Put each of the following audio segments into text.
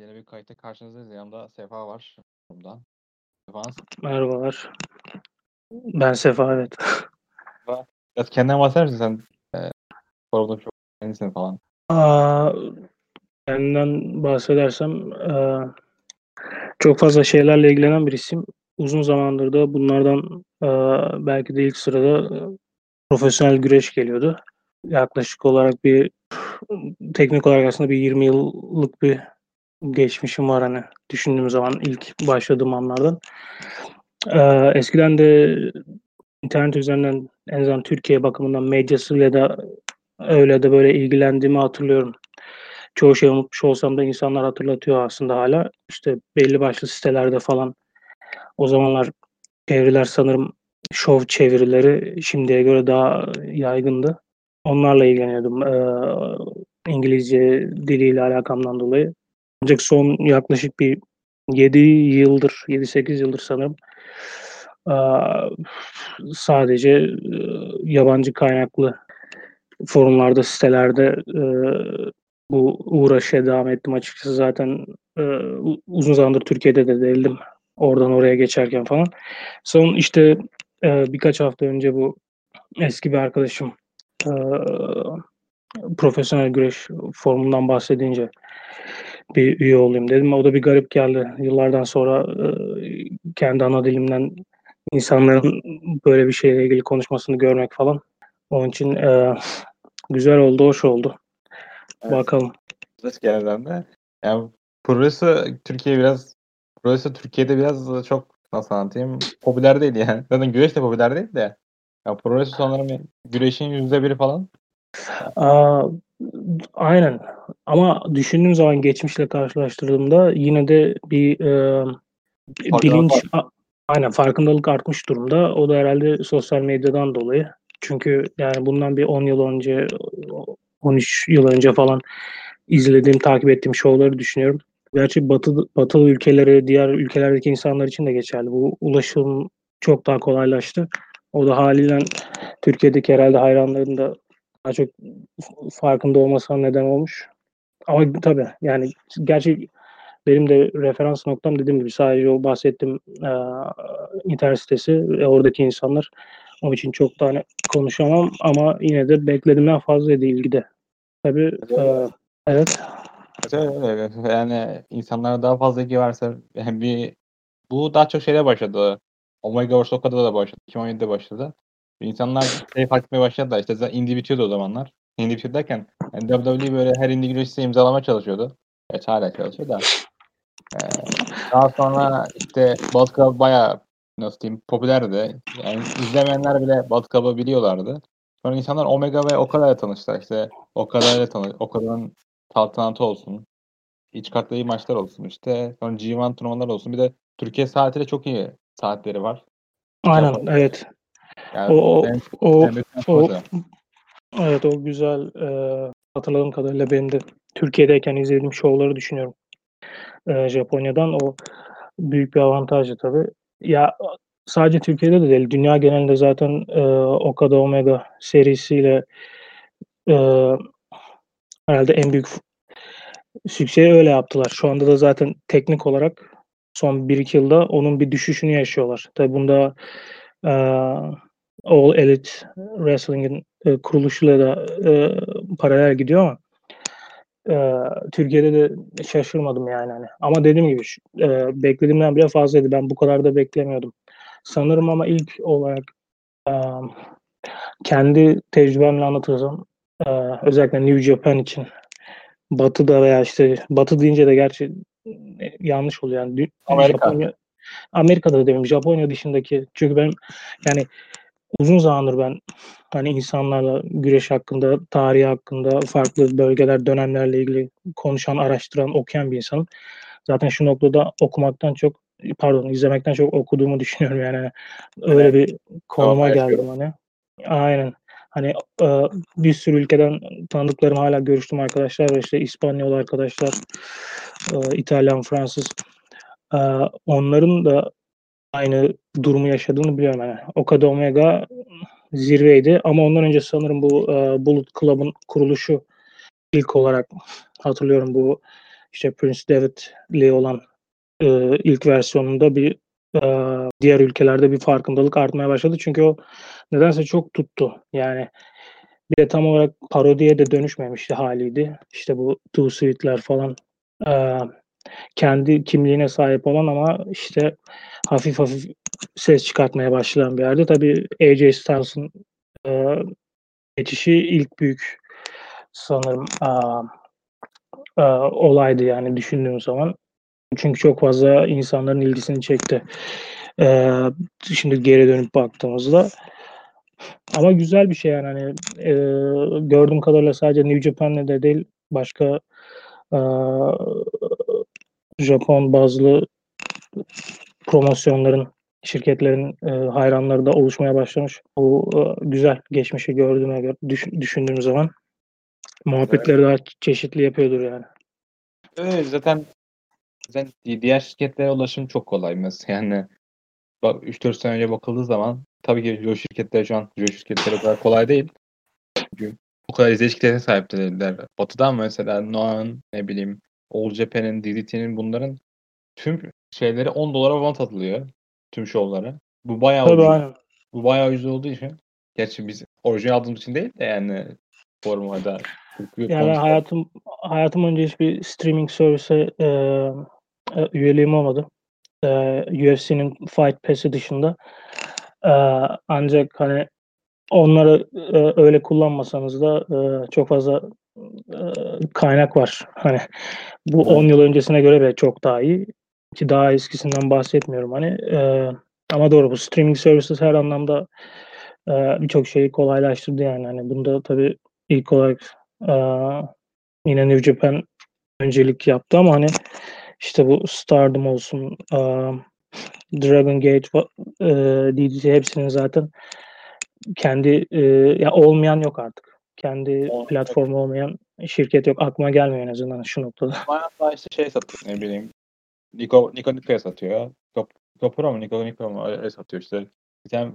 yeni bir kayıtta karşınızdayız. Yanımda Sefa var. Bundan. Sefa nasıl? Merhabalar. Ben Sefa evet. Biraz kendinden bahseder misin sen? E, forumda çok beğenirsin falan. Aa, kendimden bahsedersem eee, çok fazla şeylerle ilgilenen birisiyim. Uzun zamandır da bunlardan eee, belki de ilk sırada eee, profesyonel güreş geliyordu. Yaklaşık olarak bir teknik olarak aslında bir 20 yıllık bir geçmişim var hani düşündüğüm zaman ilk başladığım anlardan. Eee, eskiden de internet üzerinden en azından Türkiye bakımından medyasıyla da öyle de böyle ilgilendiğimi hatırlıyorum. Çoğu şey unutmuş olsam da insanlar hatırlatıyor aslında hala. İşte belli başlı sitelerde falan o zamanlar çeviriler sanırım şov çevirileri şimdiye göre daha yaygındı. Onlarla ilgileniyordum eee, İngilizce diliyle alakamdan dolayı. Ancak son yaklaşık bir 7 yıldır, 7-8 yıldır sanırım sadece yabancı kaynaklı forumlarda, sitelerde bu uğraşa devam ettim açıkçası. Zaten uzun zamandır Türkiye'de de değildim. Oradan oraya geçerken falan. Son işte birkaç hafta önce bu eski bir arkadaşım profesyonel güreş forumundan bahsedince bir üye olayım dedim. O da bir garip geldi. Yıllardan sonra eee, kendi ana dilimden insanların böyle bir şeyle ilgili konuşmasını görmek falan. Onun için eee, güzel oldu, hoş oldu. Evet. Bakalım. Güreş genelden de. Yani Progresso Türkiye biraz Progresso Türkiye'de biraz çok nasıl anlatayım popüler değil yani. Zaten güreş de popüler değil de. Ya Progresso sanırım güreşin yüzde biri falan. Aa, aynen. Ama düşündüğüm zaman geçmişle karşılaştırdığımda yine de bir Farkındalık bilinç a- aynen farkındalık artmış durumda. O da herhalde sosyal medyadan dolayı. Çünkü yani bundan bir 10 yıl önce 13 yıl önce falan izlediğim, takip ettiğim şovları düşünüyorum. Gerçi batı, batılı ülkeleri, diğer ülkelerdeki insanlar için de geçerli. Bu ulaşım çok daha kolaylaştı. O da haliyle Türkiye'deki herhalde hayranların da daha çok farkında olmasına neden olmuş. Ama tabii yani gerçi benim de referans noktam dediğim gibi sadece o bahsettiğim e, internet sitesi ve oradaki insanlar. Onun için çok da hani konuşamam ama yine de beklediğimden fazlaydı ilgide. Tabii e, evet. Evet, öyle. Yani insanlara daha fazla ilgi varsa yani bir bu daha çok şeyle başladı. Omega Wars Okada da başladı. 2017'de başladı. İnsanlar şey fark etmeye başladı da işte zaten indie bitiyordu o zamanlar. Indie bitiyor derken yani WWE böyle her indie güreşçisi imzalamaya çalışıyordu. Evet hala çalışıyor da. Ee, daha sonra işte Bullet Club bayağı nasıl diyeyim popülerdi. Yani izlemeyenler bile Bullet Club'ı biliyorlardı. Sonra insanlar Omega ve Okada'yla tanıştılar. İşte Okada'yla tanış Okada'nın saltanatı olsun. İç kartta iyi maçlar olsun işte. Sonra G1 turnuvalar olsun. Bir de Türkiye saatiyle çok iyi saatleri var. Aynen evet. Yani O, o, en, o, en büyük o, evet o güzel e, hatırladığım kadarıyla benim de Türkiye'deyken izlediğim şovları düşünüyorum. E, Japonya'dan o büyük bir avantajı tabii. Ya sadece Türkiye'de de değil, dünya genelinde zaten e, Okada Omega serisiyle e, herhalde en büyük sükseyi öyle yaptılar. Şu anda da zaten teknik olarak son 1-2 yılda onun bir düşüşünü yaşıyorlar. Tabii bunda e, All Elite Wrestling'in e, kuruluşuyla da e, paralel gidiyor ama e, Türkiye'de de şaşırmadım yani hani. Ama dediğim gibi e, beklediğimden bile fazlaydı. Ben bu kadar da beklemiyordum. Sanırım ama ilk olarak e, kendi tecrübemle anlatırsam e, özellikle New Japan için Batı'da veya işte Batı deyince de gerçi e, yanlış oluyor yani. Amerika. Japonya Amerika'da da demeyeyim Japonya dışındaki çünkü benim yani uzun zamandır ben hani insanlarla güreş hakkında, tarihi hakkında, farklı bölgeler, dönemlerle ilgili konuşan, araştıran, okuyan bir insanım. Zaten şu noktada okumaktan çok pardon izlemekten çok okuduğumu düşünüyorum yani. Öyle bir konuma Tamam, geldim hani. Aynen. Hani e, bir sürü ülkeden tanıdıklarım hala görüştüm arkadaşlar var işte İspanyol arkadaşlar, e, İtalyan, Fransız. E, onların da aynı durumu yaşadığını biliyorum yani. Okada Omega zirveydi ama ondan önce sanırım bu e, Bullet Club'ın kuruluşu ilk olarak hatırlıyorum bu işte Prince David'li olan e, ilk versiyonunda bir e, diğer ülkelerde bir farkındalık artmaya başladı. Çünkü o nedense çok tuttu. Yani bir de tam olarak parodiye de dönüşmemişti haliydi. İşte bu Too Sweet'ler falan e, kendi kimliğine sahip olan ama işte hafif hafif ses çıkartmaya başlayan bir yerde. Tabii AJ Styles'ın e, geçişi ilk büyük sanırım a, a, olaydı yani düşündüğüm zaman. Çünkü çok fazla insanların ilgisini çekti. E, şimdi geri dönüp baktığımızda. Ama güzel bir şey yani hani e, gördüğüm kadarıyla sadece New Japan'le de değil başka e, Japon bazlı promosyonların şirketlerin e, hayranları da oluşmaya başlamış. Bu e, güzel geçmişi gördüğüme göre düş, düşündüğüm zaman muhabbetleri daha çeşitli yapıyordur yani. Evet zaten zaten diğer şirketlere ulaşım çok kolay mesela yani bak 3-4 sene önce bakıldığı zaman tabii ki Joe şirketleri şu an Joe şirketleri kadar kolay değil. Çünkü o kadar izleyici kitlesine sahip de değiller. Batı'dan mesela Noah'ın ne bileyim All Japan'in, DDT'nin bunların tüm şeyleri 10 dolara falan satılıyor. Tüm şovları. Bu bayağı Tabii ucuz. aynen. Bu bayağı ucuz olduğu için. Gerçi biz orijinal aldığımız için değil de yani formada. Yani ben hayatım hayatım önce hiçbir streaming servise e, e, üyeliğim olmadı. E, UFC'nin Fight Pass'i dışında. E, ancak hani onları e, öyle kullanmasanız da e, çok fazla kaynak var. Hani bu Evet. 10 yıl öncesine göre bile çok daha iyi. Ki daha eskisinden bahsetmiyorum hani. E, ama doğru bu streaming services her anlamda e, birçok şeyi kolaylaştırdı yani. Hani bunda tabii ilk olarak e, yine New Japan öncelik yaptı ama hani işte bu Stardom olsun, e, Dragon Gate, e, DDT hepsinin zaten kendi e, ya olmayan yok artık. Kendi O- platformu olmayan şirket yok. Aklıma gelmiyor en azından şu noktada. Bayağı daha işte şey satıyor ne bileyim. Niko, Niko Niko'ya satıyor. Niko, Niko Pro mu Niko Niko mu öyle satıyor işte. Bir tane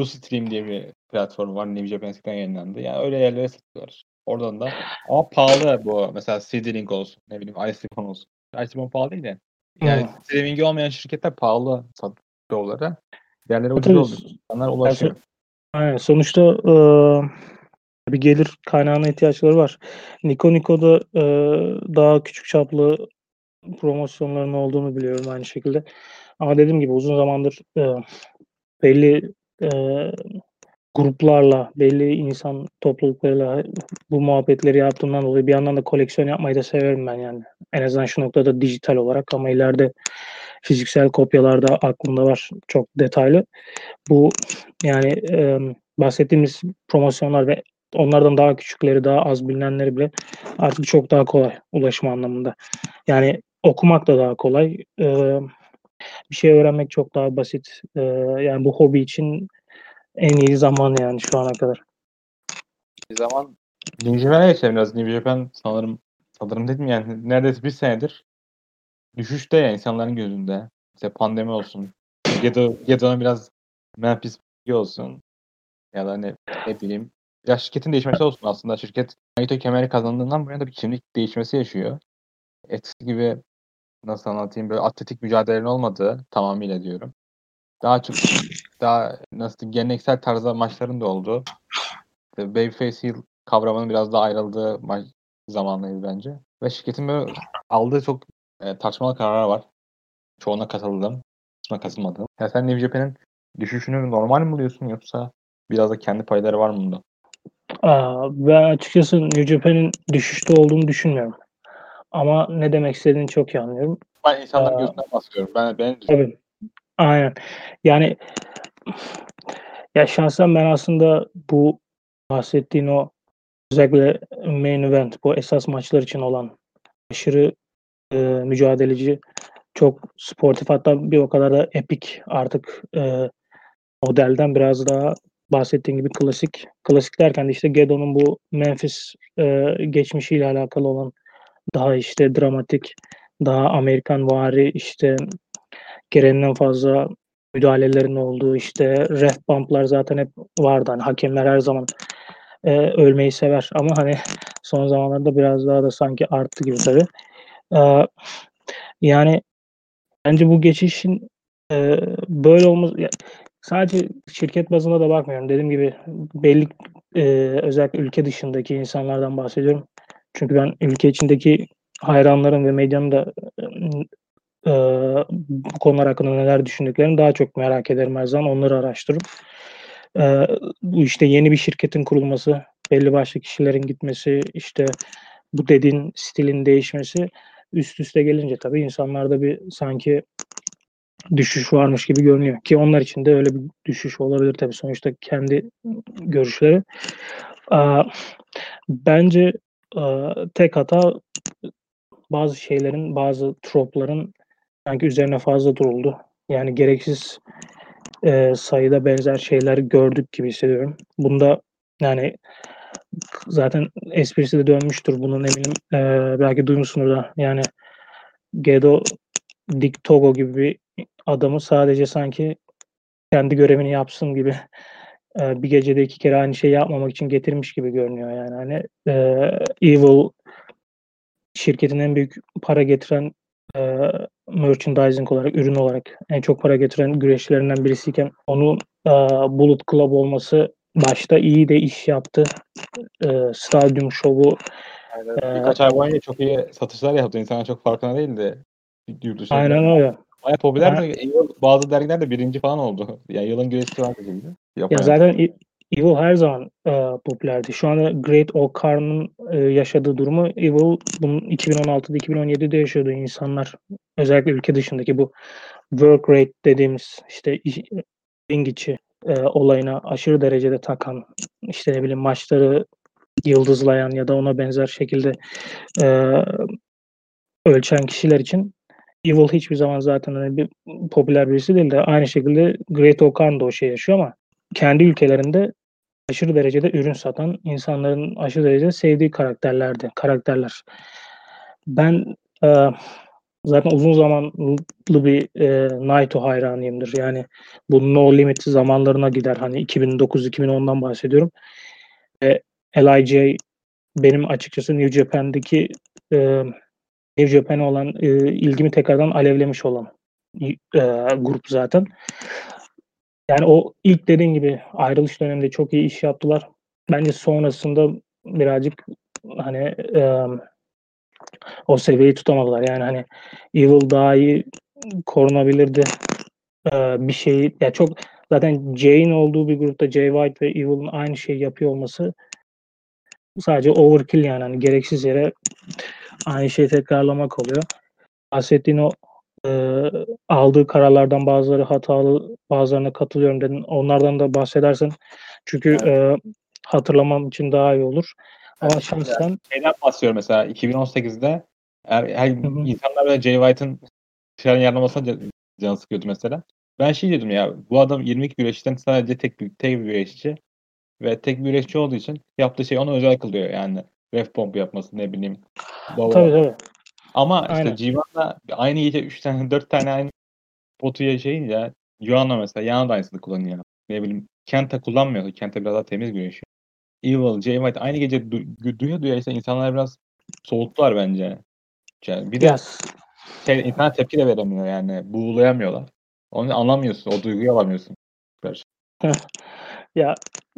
Ustream diye bir platform var. New Japan eskiden yayınlandı. Yani öyle yerlere satıyorlar. Oradan da ama pahalı bu. Mesela CD-Link olsun. Ne bileyim iSiphon olsun. iSiphon pahalı değil de. Yani Hmm. streaming'i olmayan şirketler pahalı satıyorlar. Yerlere ucuz oldu. İnsanlar ulaşıyor. Aynen. Sonuçta e, bir gelir kaynağına ihtiyaçları var. Niko Niko'da e, daha küçük çaplı promosyonların olduğunu biliyorum aynı şekilde. Ama dediğim gibi uzun zamandır e, belli e, gruplarla, belli insan topluluklarıyla bu muhabbetleri yaptığımdan dolayı bir yandan da koleksiyon yapmayı da severim ben yani. En azından şu noktada dijital olarak ama ileride fiziksel kopyalar da aklımda var çok detaylı. Bu yani e, bahsettiğimiz promosyonlar ve onlardan daha küçükleri, daha az bilinenleri bile artık çok daha kolay ulaşım anlamında. Yani okumak da daha kolay. E, bir şey öğrenmek çok daha basit. E, yani bu hobi için en iyi zaman yani şu ana kadar. Bir zaman New Japan'a geçelim biraz. New Japan sanırım sanırım dedim yani neredeyse bir senedir düşüşte ya insanların gözünde. İşte pandemi olsun. Gedo, Gedo'nun biraz Memphis olsun. Ya da ne, ne bileyim. Ya şirketin değişmesi olsun aslında. Şirket Naito kemeri kazandığından bu yana bir kimlik değişmesi yaşıyor. Eskisi gibi nasıl anlatayım böyle atletik mücadelelerin olmadığı tamamıyla diyorum. Daha çok daha nasıl diyeyim, geleneksel tarzda maçların da olduğu. İşte Babyface heel kavramının biraz daha ayrıldığı maç zamanlıydı bence. Ve şirketin böyle aldığı çok e, tartışmalı kararlar var. Çoğuna katıldım. Çoğuna katılmadım. Ya sen New Japan'ın düşüşünü normal mi buluyorsun yoksa biraz da kendi payları var mı bunda? Aa, ben açıkçası New Japan'in düşüşte olduğunu düşünmüyorum. Ama ne demek istediğini çok iyi anlıyorum. Ben insanların Aa. gözünden bahsediyorum. Ben, ben Tabii. Aynen. Yani ya şahsen ben aslında bu bahsettiğin o özellikle main event bu esas maçlar için olan aşırı e, mücadeleci çok sportif hatta bir o kadar da epik artık e, modelden biraz daha bahsettiğim gibi klasik klasik derken de işte Gedo'nun bu Memphis e, geçmişiyle alakalı olan daha işte dramatik daha Amerikan vari işte gereğinden fazla müdahalelerin olduğu işte ref bumplar zaten hep vardı. Hani hakemler her zaman e, ölmeyi sever ama hani son zamanlarda biraz daha da sanki arttı gibi tabii. Eee, yani bence bu geçişin, eee, böyle olması ya sadece şirket bazında da bakmıyorum. Dediğim gibi belli, eee, özellikle ülke dışındaki insanlardan bahsediyorum. Çünkü ben ülke içindeki hayranların ve medyanın da, eee, bu konular hakkında neler düşündüklerini daha çok merak ederim her zaman. Onları araştırırım. Eee, bu işte yeni bir şirketin kurulması, belli başlı kişilerin gitmesi, işte bu dediğin stilin değişmesi üst üste gelince tabii insanlarda bir sanki düşüş varmış gibi görünüyor ki onlar için de öyle bir düşüş olabilir tabii sonuçta kendi görüşleri. Bence, tek hata bazı şeylerin, bazı tropların sanki üzerine fazla duruldu. Yani gereksiz, eee, sayıda benzer şeyler gördük gibi hissediyorum. Bunda yani zaten esprisi de dönmüştür bunun eminim. Eee, belki duymuşsundur da yani Gedo Dick Togo gibi bir adamı sadece sanki kendi görevini yapsın gibi, bir gecede 2 kere aynı şeyi yapmamak için getirmiş gibi görünüyor yani hani. Eee, Evil şirketin en büyük para getiren, eee, merchandising olarak, ürün olarak en çok para getiren güreşçilerinden birisiyken onun, aaa, Bullet Club olması başta iyi de iş yaptı. Eee, stadyum şovu, Aynen. eee Birkaç ay boyunca çok iyi satışlar yaptı. İnsanlar çok farkında değildi yurt dışında. Aynen öyle. Bayağı popülerdi. Evil bazı dergilerde 1. falan oldu. Yani yılın güreşçisi falan seçildi. Ya zaten E Evil her zaman, eee, popülerdi. Şu anda Great O'Khan'ın, eee, yaşadığı durumu Evil bunun 2016'da 2017'de yaşıyordu insanlar. Özellikle ülke dışındaki bu work rate dediğimiz işte iş ring içi, eee, olayına aşırı derecede takan, işte ne bileyim maçları yıldızlayan ya da ona benzer şekilde, eee, ölçen kişiler için Evil hiçbir zaman zaten hani bir popüler birisi değildi. Aynı şekilde Great O'Khan da o şeyi yaşıyor ama kendi ülkelerinde aşırı derecede ürün satan, insanların aşırı derecede sevdiği karakterlerdi karakterler. Ben, eee, zaten uzun zamanlı bir, eee, Naito hayranıyımdır. Yani bu No Limit zamanlarına gider. Hani 2009-2010'dan bahsediyorum. Ve LIJ benim açıkçası New Japan'daki, eee, New Japan'a olan, eee, ilgimi tekrardan alevlemiş olan eee, grup zaten. Yani o ilk dediğin gibi ayrılış döneminde çok iyi iş yaptılar. Bence sonrasında birazcık hani, emm, o seviyeyi tutamadılar. Yani hani Evil daha iyi korunabilirdi. Eee, bir şeyi ya çok zaten Jay'in olduğu bir grupta Jay White ve Evil'ın aynı şeyi yapıyor olması sadece overkill yani hani gereksiz yere aynı şeyi tekrarlamak oluyor. Bahsettiğin o, eee, aldığı kararlardan bazıları hatalı, bazılarına katılıyorum dedin. Onlardan da bahsedersen çünkü, Evet. eee, hatırlamam için daha iyi olur. Ama Evet, şahsen şeyden bahsediyorum mesela 2018'de er her hı. insanlar böyle Jay White'ın dışarıdan yaralamasına ca canı sıkıyordu mesela. Ben şey diyordum ya bu adam 22 güreşçiden sadece tek bir tek bir güreşçi ve tek bir güreşçi olduğu için yaptığı şey ona özel kılıyor yani. Ref bomb yapması ne bileyim. Tabii tabii. Ama Aynen. işte G1'da aynı gece 3 tane 4 tane aynı botu yaşayınca Yuana mesela Yana da aynısını kullanıyor. Ne bileyim Kenta kullanmıyordu. Kenta biraz daha temiz güreşiyor. Evil, Jay White aynı gece du duya duya işte insanlar biraz soğuttular bence. Yani bir de Yes. şey insana tepki de veremiyor yani. Buğulayamıyorlar. Onu anlamıyorsun. O duyguyu alamıyorsun. Ya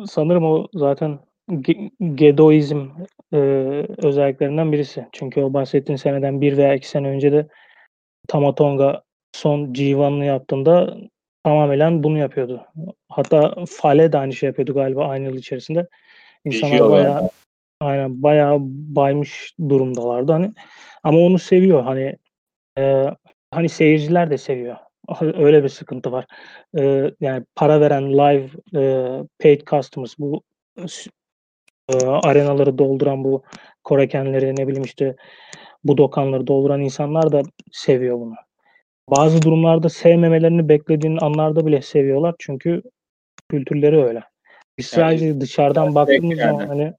sanırım o zaten ge Gedoizm, eee, özelliklerinden birisi. Çünkü o bahsettiğin seneden 1 veya 2 sene önce de Tama Tonga son G1'ını yaptığında tamamıyla bunu yapıyordu. Hatta Fale de aynı şey yapıyordu galiba aynı yıl içerisinde. İnsanlar bayağı yani. Aynen bayağı baymış durumdalardı hani. Ama onu seviyor hani. Eee, hani seyirciler de seviyor. Öyle bir sıkıntı var. Eee, yani para veren live, eee, paid customers bu arenaları dolduran bu Koraken'leri ne bileyim işte Budokan'ları dolduran insanlar da seviyor bunu. Bazı durumlarda sevmemelerini beklediğin anlarda bile seviyorlar çünkü kültürleri öyle. Biz Yani sadece dışarıdan baktığımız yani. zaman hani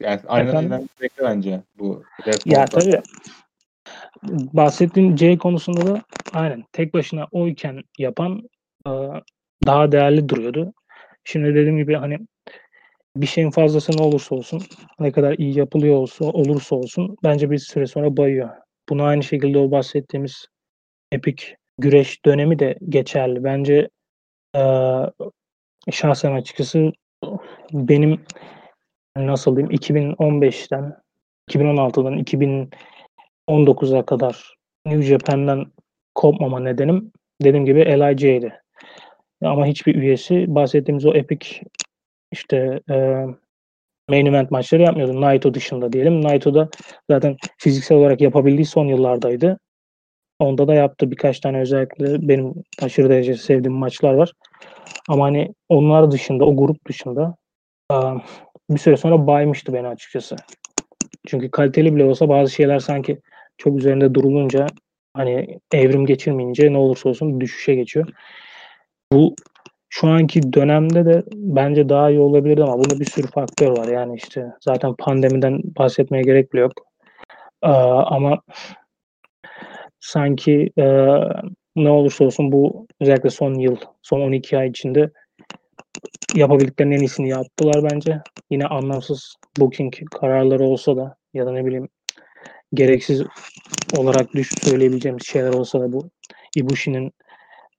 Yani aynen zevkli bence bu Ya tabii. Bahsettiğin Jay konusunda da aynen tek başına oyken yapan, aaa, daha değerli duruyordu. Şimdi dediğim gibi hani bir şeyin fazlası ne olursa olsun, ne kadar iyi yapılıyor olsa olursa olsun bence bir süre sonra bayıyor. buna aynı şekilde o bahsettiğimiz epik güreş dönemi de geçerli. Bence e, şahsen açıkçası benim nasıl diyeyim 2015'ten 2016'dan 2019'a kadar New Japan'dan kopmama nedenim dediğim gibi LIJ'di. Ama hiçbir üyesi bahsettiğimiz o epik işte e, main event maçları yapmıyordu. Naito dışında diyelim. Naito'da zaten fiziksel olarak yapabildiği son yıllardaydı. Onda da yaptı birkaç tane özellikle benim aşırı derece sevdiğim maçlar var. Ama hani onlar dışında, o grup dışında bir süre sonra baymıştı beni açıkçası. Çünkü kaliteli bile olsa bazı şeyler sanki çok üzerinde durulunca hani evrim geçirmeyince ne olursa olsun düşüşe geçiyor. Bu şu anki dönemde de bence daha iyi olabilirdi ama bunda bir sürü faktör var. Yani işte zaten pandemiden bahsetmeye gerek bile yok. Ee, ama sanki e, ne olursa olsun bu özellikle son yıl, son 12 ay içinde yapabildiklerinin en iyisini yaptılar bence. Yine anlamsız booking kararları olsa da ya da ne bileyim gereksiz olarak düş söyleyebileceğimiz şeyler olsa da bu Ibushi'nin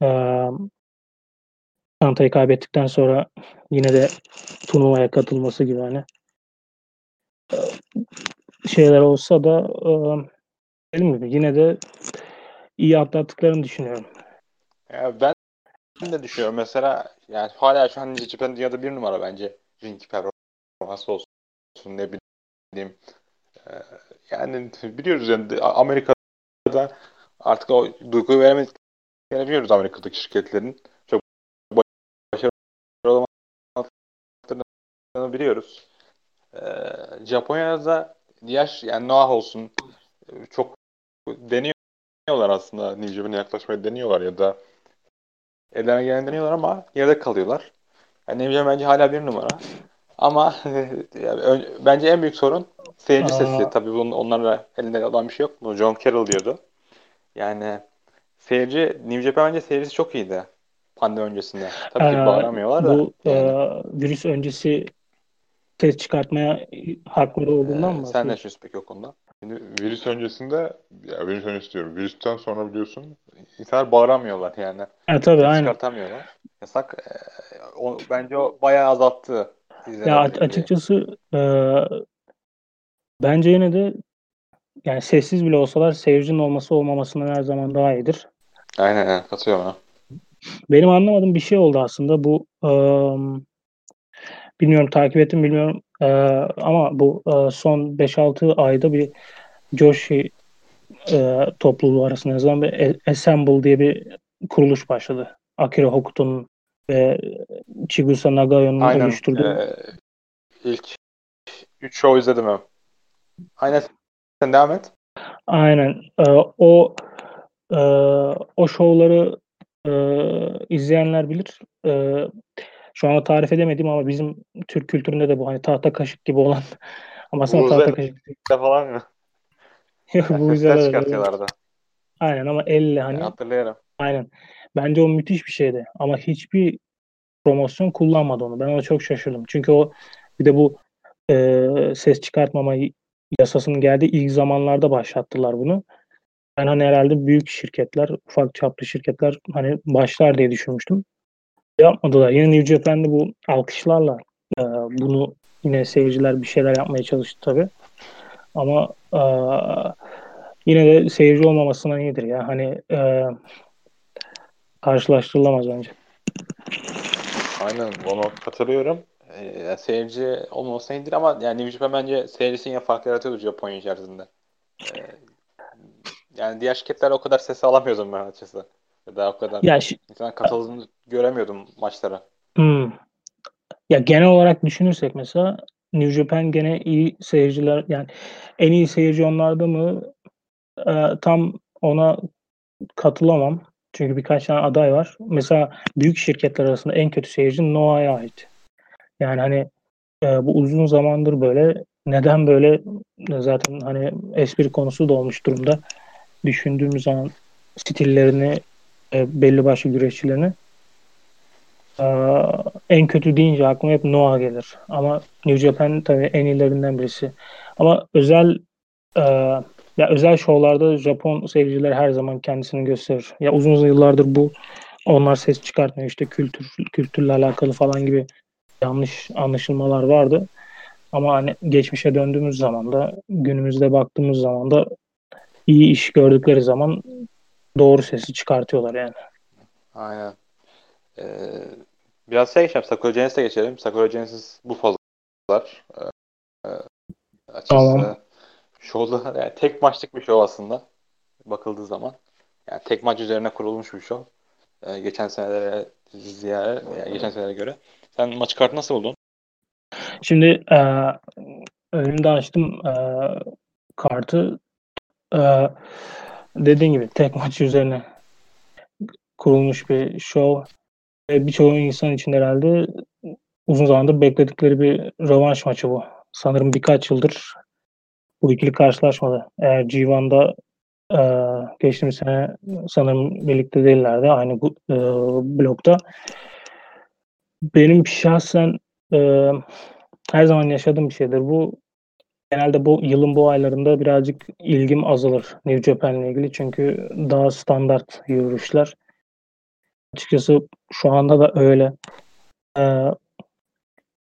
e, Çantayı kaybettikten sonra yine de turnuvaya katılması gibi hani şeyler olsa da dediğim gibi yine de iyi atlattıklarını düşünüyorum. Ya ben de düşünüyorum. Mesela yani hala şu an Japan dünyada bir numara bence. Ring performansı olsun ne bileyim. Yani biliyoruz yani Amerika'da artık o duyguyu veremediklerini biliyoruz Amerika'daki şirketlerin biliyoruz. Ee, Japonya'da diğer yani Noah olsun çok deniyorlar aslında Japan'a yaklaşmayı deniyorlar ya da ellerine gelen deniyorlar ama yerde kalıyorlar. Yani Japan bence hala bir numara. Ama yani, bence en büyük sorun seyirci Aa. sesi. Tabii bunun onlarla elinde olan bir şey yok. Bunu John Carroll diyordu. Yani seyirci New Japan bence seyircisi çok iyiydi pandemi öncesinde. Tabii ki bağıramıyorlar da. Bu yani. e, virüs öncesi ses çıkartmaya hakları olduğundan mı? Ee, sen ne düşünüyorsun peki o konuda? Şimdi virüs öncesinde, ya virüs öncesi diyorum. Virüsten sonra biliyorsun insanlar bağıramıyorlar yani. E, tabii aynen. Çıkartamıyorlar. Yasak. E, o, bence o bayağı azalttı. Ya açıkçası e, bence yine de yani sessiz bile olsalar seyircinin olması olmamasından her zaman daha iyidir. Aynen katılıyorum. Benim anlamadığım bir şey oldu aslında. Bu ıı, Bilmiyorum takip ettim bilmiyorum. Ee, ama bu e, son 5-6 ayda bir Joshi e, topluluğu arasında yazılan bir Assemble diye bir kuruluş başladı. Akira Hokuto'nun ve Chigusa Nagayo'nun oluşturduğu. Ee, ilk 3 show izledim ben. Aynen. Sen devam et. Aynen. Ee, o e, o şovları e, izleyenler bilir. E, şu anda tarif edemedim ama bizim Türk kültüründe de bu hani tahta kaşık gibi olan ama aslında tahta kaşık falan mı? Yok bu güzel çıkartıyorlardı. Aynen ama elle hani. hatırlıyorum. Aynen. Bence o müthiş bir şeydi. Ama hiçbir promosyon kullanmadı onu. Ben ona çok şaşırdım. Çünkü o bir de bu e, ses çıkartmama yasasının geldiği ilk zamanlarda başlattılar bunu. Ben hani herhalde büyük şirketler, ufak çaplı şirketler hani başlar diye düşünmüştüm yapmadılar. Yine New Japan'de bu alkışlarla e, bunu yine seyirciler bir şeyler yapmaya çalıştı tabi. Ama e, yine de seyirci olmamasına iyidir ya. Hani e, karşılaştırılamaz bence. Aynen ona katılıyorum. E, seyirci olmamasına iyidir ama yani New Japan bence seyircisi yine fark yaratıyordu Japonya içerisinde. E, yani diğer şirketler o kadar sesi alamıyordum ben açıkçası. Ya da o kadar ya insan katıldığını göremiyordum maçlara. Hmm. Ya genel olarak düşünürsek mesela New Japan gene iyi seyirciler yani en iyi seyirci onlarda mı e, tam ona katılamam. Çünkü birkaç tane aday var. Mesela büyük şirketler arasında en kötü seyirci Noah'ya ait. Yani hani e, bu uzun zamandır böyle neden böyle zaten hani espri konusu da olmuş durumda. Düşündüğümüz zaman stillerini e, belli başlı güreşçilerini. E, en kötü deyince aklıma hep Noah gelir. Ama New Japan tabii en iyilerinden birisi. Ama özel e, ya özel şovlarda Japon seyirciler her zaman kendisini gösterir. Ya uzun yıllardır bu onlar ses çıkartmıyor. İşte kültür kültürle alakalı falan gibi yanlış anlaşılmalar vardı. Ama hani geçmişe döndüğümüz zaman da günümüzde baktığımız zaman da iyi iş gördükleri zaman doğru sesi çıkartıyorlar yani. Aynen. Ee, biraz şey geçelim. Sakura Genesis'e geçelim. Sakura Genesis bu fazlalar. Ee, açıkçası Tamam. şovda yani tek maçlık bir şov aslında. Bakıldığı zaman. Yani tek maç üzerine kurulmuş bir şov. Ee, geçen senelere ziyare, yani geçen senelere göre. Sen maç kartı nasıl buldun? Şimdi e, önümde açtım e, kartı. E, dediğin gibi tek maç üzerine kurulmuş bir show. Ve birçok insan için herhalde uzun zamandır bekledikleri bir rövanş maçı bu. Sanırım birkaç yıldır bu ikili karşılaşmadı. Eğer G1'da e, geçtiğimiz sene sanırım birlikte değillerdi aynı e, blokta. Benim şahsen e, her zaman yaşadığım bir şeydir. Bu genelde bu yılın bu aylarında birazcık ilgim azalır New Japan'le ilgili. Çünkü daha standart yürüyüşler. Açıkçası şu anda da öyle. Ee,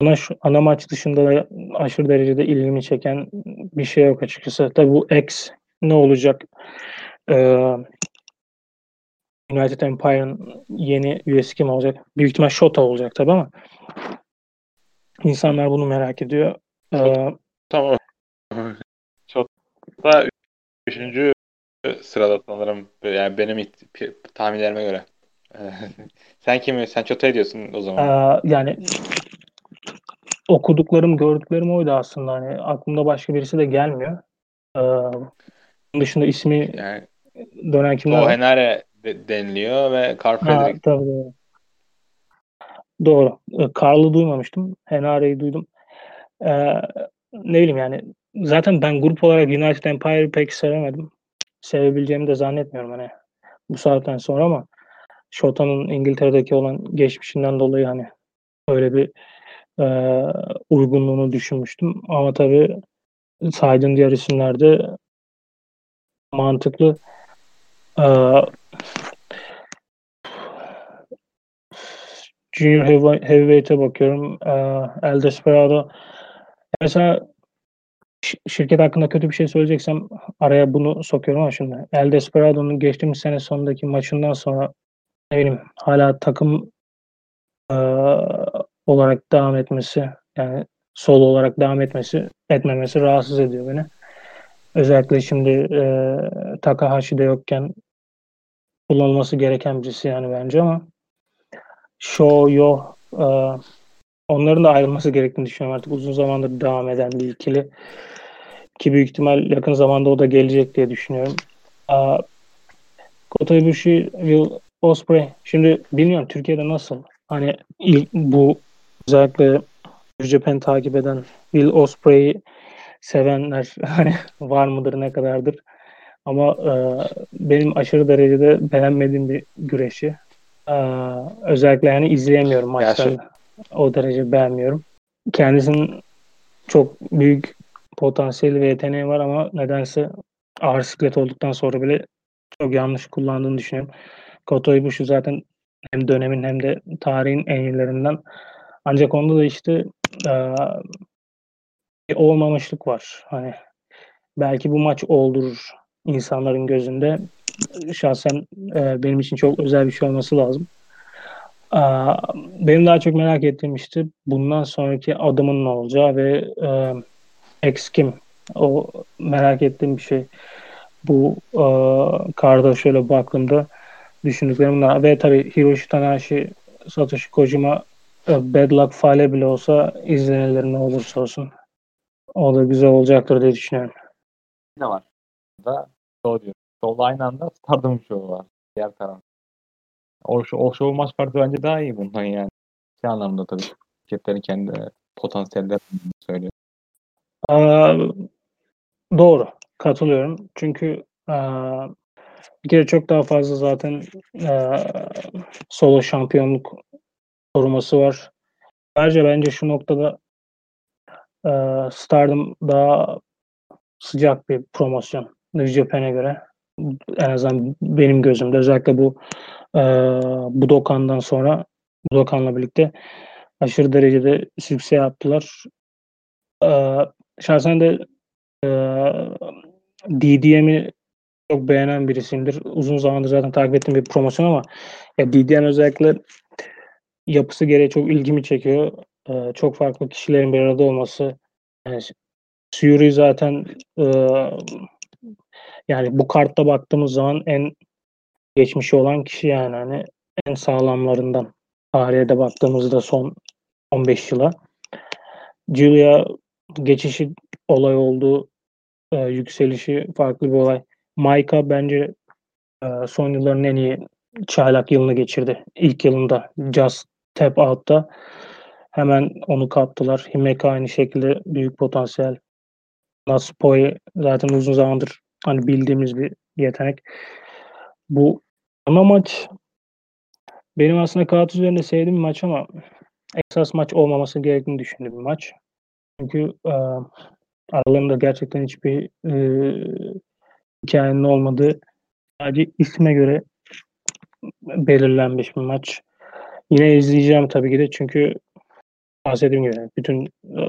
ana, ana maç dışında da aşırı derecede ilgimi çeken bir şey yok açıkçası. Tabii bu X ne olacak? Ee, United Empire'ın yeni üyesi kim olacak? Büyük ihtimal Shota olacak tabii ama insanlar bunu merak ediyor. Ee, Tamam. Çok da üçüncü sırada sanırım. Yani benim tahminlerime göre. sen kimi? Sen Çota'yı diyorsun o zaman. Ee, yani okuduklarım, gördüklerim oydu aslında. Hani aklımda başka birisi de gelmiyor. Ee, bunun dışında ismi Yani dönen kimler var? Henare de- deniliyor ve Carl Ha, Frederick. tabii doğru. Doğru. Ee, Karl'ı duymamıştım. Henare'yi duydum. Ee, ne bileyim yani zaten ben grup olarak United Empire'ı pek sevemedim. Sevebileceğimi de zannetmiyorum hani bu saatten sonra ama Shota'nın İngiltere'deki olan geçmişinden dolayı hani öyle bir e, uygunluğunu düşünmüştüm. Ama tabii saydığın diğer isimler de mantıklı. Ee, Junior heavy- Heavyweight'e bakıyorum. Ee, El Desperado. Mesela şirket hakkında kötü bir şey söyleyeceksem araya bunu sokuyorum ama şimdi El Desperado'nun geçtiğimiz sene sonundaki maçından sonra ne bileyim hala takım e, olarak devam etmesi yani solo olarak devam etmesi etmemesi rahatsız ediyor beni. Özellikle şimdi e, Takahashi de yokken kullanılması gereken birisi yani bence ama Sho, Yo e, onların da ayrılması gerektiğini düşünüyorum artık uzun zamandır devam eden bir ikili ki büyük ihtimal yakın zamanda o da gelecek diye düşünüyorum. Aa, Kota Ibushi, Will Ospreay. Şimdi bilmiyorum Türkiye'de nasıl? Hani ilk bu özellikle New Japan'ı takip eden Will Ospreay'i sevenler hani var mıdır ne kadardır? Ama e, benim aşırı derecede beğenmediğim bir güreşi. E, özellikle yani izleyemiyorum maçlarını. O derece beğenmiyorum. Kendisinin çok büyük potansiyeli ve yeteneği var ama nedense ağır siklet olduktan sonra bile çok yanlış kullandığını düşünüyorum. Kota Ibushi zaten hem dönemin hem de tarihin en iyilerinden. Ancak onda da işte bir olmamışlık var. Hani belki bu maç oldurur insanların gözünde. Şahsen benim için çok özel bir şey olması lazım. Benim daha çok merak ettiğim işte bundan sonraki adımın ne olacağı ve e, X kim? O merak ettiğim bir şey. Bu e, karda şöyle baktığımda düşündüklerim bunlar. Ve tabii Hiroshi Tanahashi, Satoshi Kojima e, Bad Luck Fale bile olsa izlenirler ne olursa olsun. O da güzel olacaktır diye düşünüyorum. ne var? Da Show diyor. Show'la aynı anda Stardom Show var. Diğer taraf. O, o show maç kartı bence daha iyi bundan yani. Bir anlamda tabii. Şirketlerin kendi potansiyellerini söylüyor. Aa, doğru. Katılıyorum. Çünkü aa, bir kere çok daha fazla zaten aa, solo şampiyonluk koruması var. Ayrıca bence şu noktada aa, Stardom daha sıcak bir promosyon. New Japan'e göre. En azından benim gözümde özellikle bu e, Budokan'dan sonra Budokan'la birlikte aşırı derecede sükse yaptılar. E, şahsen de e, DDM'i çok beğenen birisimdir. Uzun zamandır zaten takip ettiğim bir promosyon ama ya DDM özellikle yapısı gereği çok ilgimi çekiyor. Ee, çok farklı kişilerin bir arada olması. Yani Fury zaten e, yani bu kartta baktığımız zaman en geçmişi olan kişi yani hani en sağlamlarından. Tarihe de baktığımızda son 15 yıla. Julia geçişi olay oldu. E, yükselişi farklı bir olay. Maika bence e, son yılların en iyi çaylak yılını geçirdi. İlk yılında Just Tap Out'ta hemen onu kaptılar. Himeka aynı şekilde büyük potansiyel. Natsupoi zaten uzun zamandır hani bildiğimiz bir yetenek. Bu ana maç benim aslında kağıt üzerinde sevdiğim bir maç ama esas maç olmaması gerektiğini düşündüğüm bir maç. Çünkü e, aralarında gerçekten hiçbir e, hikayenin olmadığı sadece isme göre belirlenmiş bir maç. Yine izleyeceğim tabii ki de çünkü bahsettiğim gibi bütün e,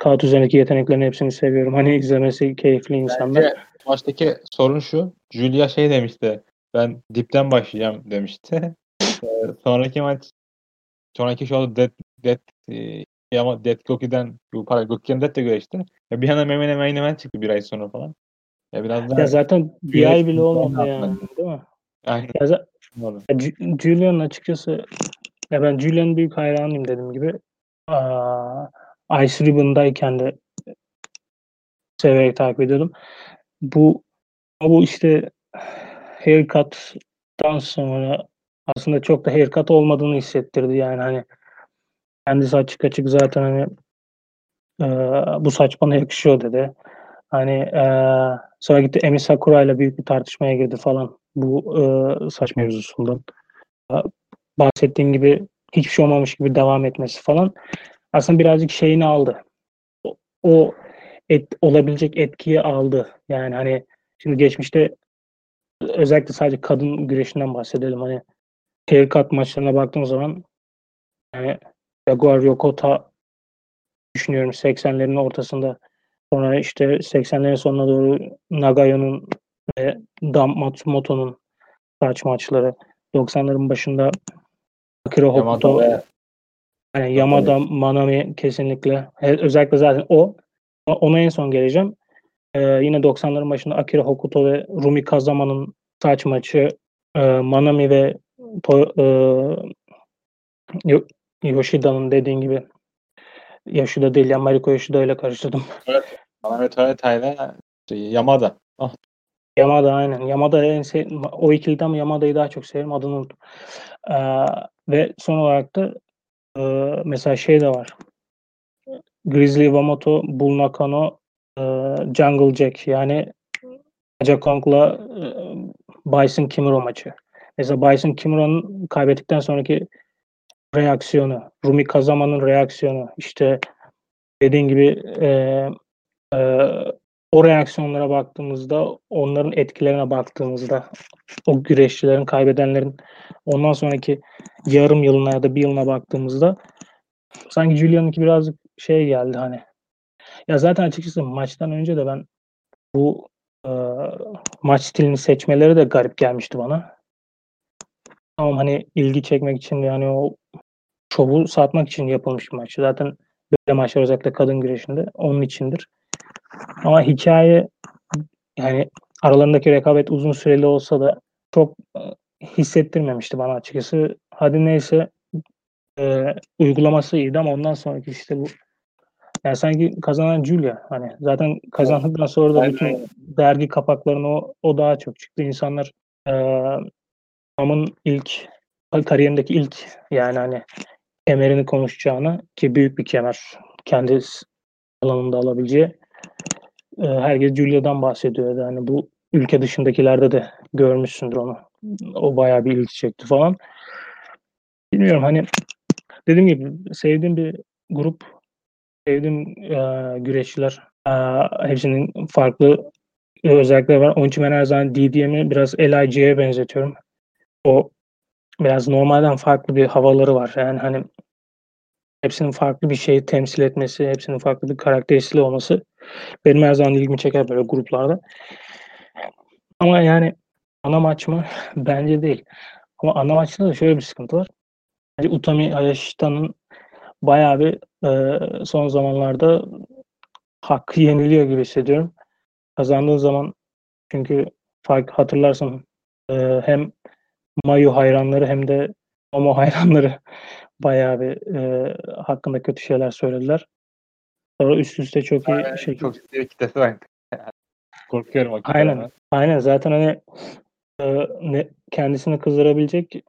kağıt üzerindeki yeteneklerin hepsini seviyorum. Hani izlemesi keyifli insanlar. Bence maçtaki sorun şu. Julia şey demişti. Ben dipten başlayacağım demişti. Ee, sonraki maç sonraki şovda Dead, Dead e, ama Dead Goki'den bu para Goki'den Dead de güreşti. Ya bir anda Memene main event çıktı bir ay sonra falan. Ya biraz daha Ya zaten bir ay bile olmadı yani. Değil mi? Aynen. Ya, za- Doğru. ya Ju- Julian'ın açıkçası ya ben Julian'ın büyük hayranıyım dediğim gibi. Aa, Ice Ribbon'dayken de severek takip ediyordum. Bu bu işte haircut'tan sonra aslında çok da haircut olmadığını hissettirdi yani hani kendisi açık açık zaten hani e, bu saç bana yakışıyor dedi. Hani e, sonra gitti Emi Sakura ile büyük bir tartışmaya girdi falan bu e, saç mevzusundan. Bahsettiğim gibi hiçbir şey olmamış gibi devam etmesi falan aslında birazcık şeyini aldı. O, o et, olabilecek etkiyi aldı. Yani hani şimdi geçmişte özellikle sadece kadın güreşinden bahsedelim. Hani haircut maçlarına baktığım zaman yani Jaguar Yokota düşünüyorum 80'lerin ortasında. Sonra işte 80'lerin sonuna doğru Nagayo'nun ve Dam Matsumoto'nun saç maçları. 90'ların başında Akira Hokuto, ve yani Yamada, Manami kesinlikle. Özellikle zaten o. Ona en son geleceğim. Ee, yine 90'ların başında Akira Hokuto ve Rumi Kazama'nın saç maçı. e, Manami ve To- e, Yo- Yoshida'nın dediğin gibi Yoshida değil ya Mariko Yoshida ile karıştırdım. Ahmet Toyota ile şey, Yamada. Ah, Yamada aynen. Yamada en sev- o ikiliden ama Yamada'yı daha çok severim. Adını unuttum. Ee, ve son olarak da e, mesela şey de var. Grizzly Iwamoto, Bull Nakano, e, Jungle Jack yani Aja Kong'la e, Bison Kimura maçı. Mesela Bison Kimura'nın kaybettikten sonraki reaksiyonu, Rumi Kazama'nın reaksiyonu, işte dediğin gibi e, e, o reaksiyonlara baktığımızda, onların etkilerine baktığımızda, o güreşçilerin, kaybedenlerin ondan sonraki yarım yılına ya da bir yılına baktığımızda sanki Julian'ınki birazcık şey geldi hani. Ya zaten açıkçası maçtan önce de ben bu e, maç stilini seçmeleri de garip gelmişti bana. Tamam hani ilgi çekmek için yani o şovu satmak için yapılmış bir maç. Zaten böyle maçlar özellikle kadın güreşinde onun içindir. Ama hikaye yani aralarındaki rekabet uzun süreli olsa da çok e, hissettirmemişti bana açıkçası. Hadi neyse e, uygulaması iyiydi ama ondan sonraki işte bu yani sanki kazanan Julia hani zaten kazandıktan sonra da bütün dergi kapaklarına o, o daha çok çıktı. İnsanlar e, Am'ın ilk kariyerindeki ilk yani hani kemerini konuşacağını ki büyük bir kemer kendi alanında alabileceği e, herkes Julia'dan bahsediyor. Yani bu ülke dışındakilerde de görmüşsündür onu. O bayağı bir ilgi çekti falan. Bilmiyorum hani dediğim gibi sevdiğim bir grup, sevdiğim e, güreşçiler Aa, hepsinin farklı özellikleri var. Onun için ben her zaman DDM'i biraz LIG'ye benzetiyorum. O biraz normalden farklı bir havaları var. Yani hani hepsinin farklı bir şeyi temsil etmesi, hepsinin farklı bir karakteristiği olması benim her zaman ilgimi çeker böyle gruplarda. Ama yani ana maç mı? Bence değil. Ama ana maçta da şöyle bir sıkıntı var. Bence Utami Hayashita'nın bayağı bir e, son zamanlarda hakkı yeniliyor gibi hissediyorum. Kazandığı zaman çünkü fark hatırlarsın e, hem Mayu hayranları hem de Momo hayranları bayağı bir e, hakkında kötü şeyler söylediler. Sonra üst üste çok iyi Aynen, şekilde. Çok ciddi bir kitlesi var. Korkuyorum o Aynen. kitleden. Aynen zaten hani e, ne, kendisini kızdırabilecek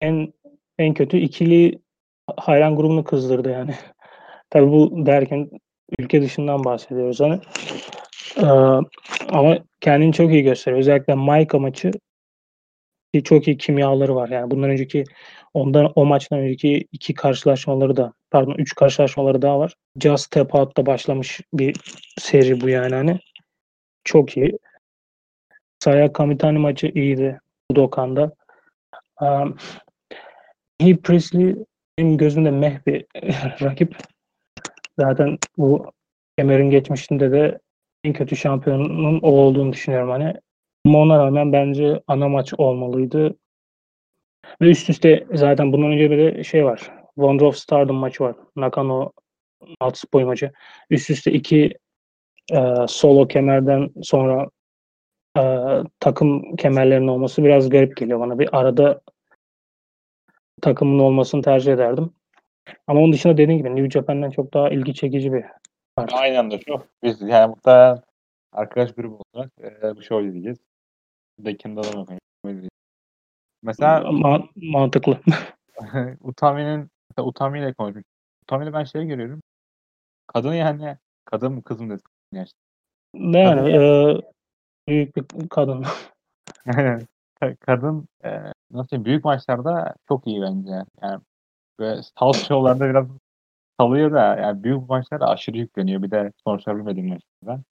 en en kötü ikili hayran grubunu kızdırdı yani. Tabii bu derken ülke dışından bahsediyoruz hani. E, ama kendini çok iyi gösteriyor. Özellikle Maika maçı çok iyi kimyaları var. Yani bundan önceki ondan o maçtan önceki iki karşılaşmaları da pardon üç karşılaşmaları daha var. Just Step Out'ta başlamış bir seri bu yani hani. Çok iyi. Saya Kamitani maçı iyiydi. Budokan'da. Um, He Priestley benim gözümde meh bir rakip. Zaten bu kemerin geçmişinde de en kötü şampiyonun o olduğunu düşünüyorum hani. Ama ona rağmen bence ana maç olmalıydı. Ve üst üste zaten bundan önce bir de şey var. Wonder of Stardom maçı var. Nakano Natsupoi maçı. Üst üste iki e, solo kemerden sonra e, takım kemerlerinin olması biraz garip geliyor bana. Bir arada takımın olmasını tercih ederdim. Ama onun dışında dediğim gibi New Japan'dan çok daha ilgi çekici bir kart. Aynı anda şu. Biz yani muhtemelen arkadaş grubu olarak e, bu show izleyeceğiz. Bir de izleyeceğiz. Mesela Ma- mantıklı. Utami'nin Utami ile konuşmuş. Utami'de ben şey görüyorum. Kadın yani kadın mı kız mı dedim gerçekten. Ne yani e, büyük bir kadın. Ka- kadın e, nasıl diyeyim, büyük maçlarda çok iyi bence. Yani ve house show'larda biraz salıyor da yani büyük maçlarda aşırı yükleniyor. Bir de sonuçlar bilmediğim maçlarda.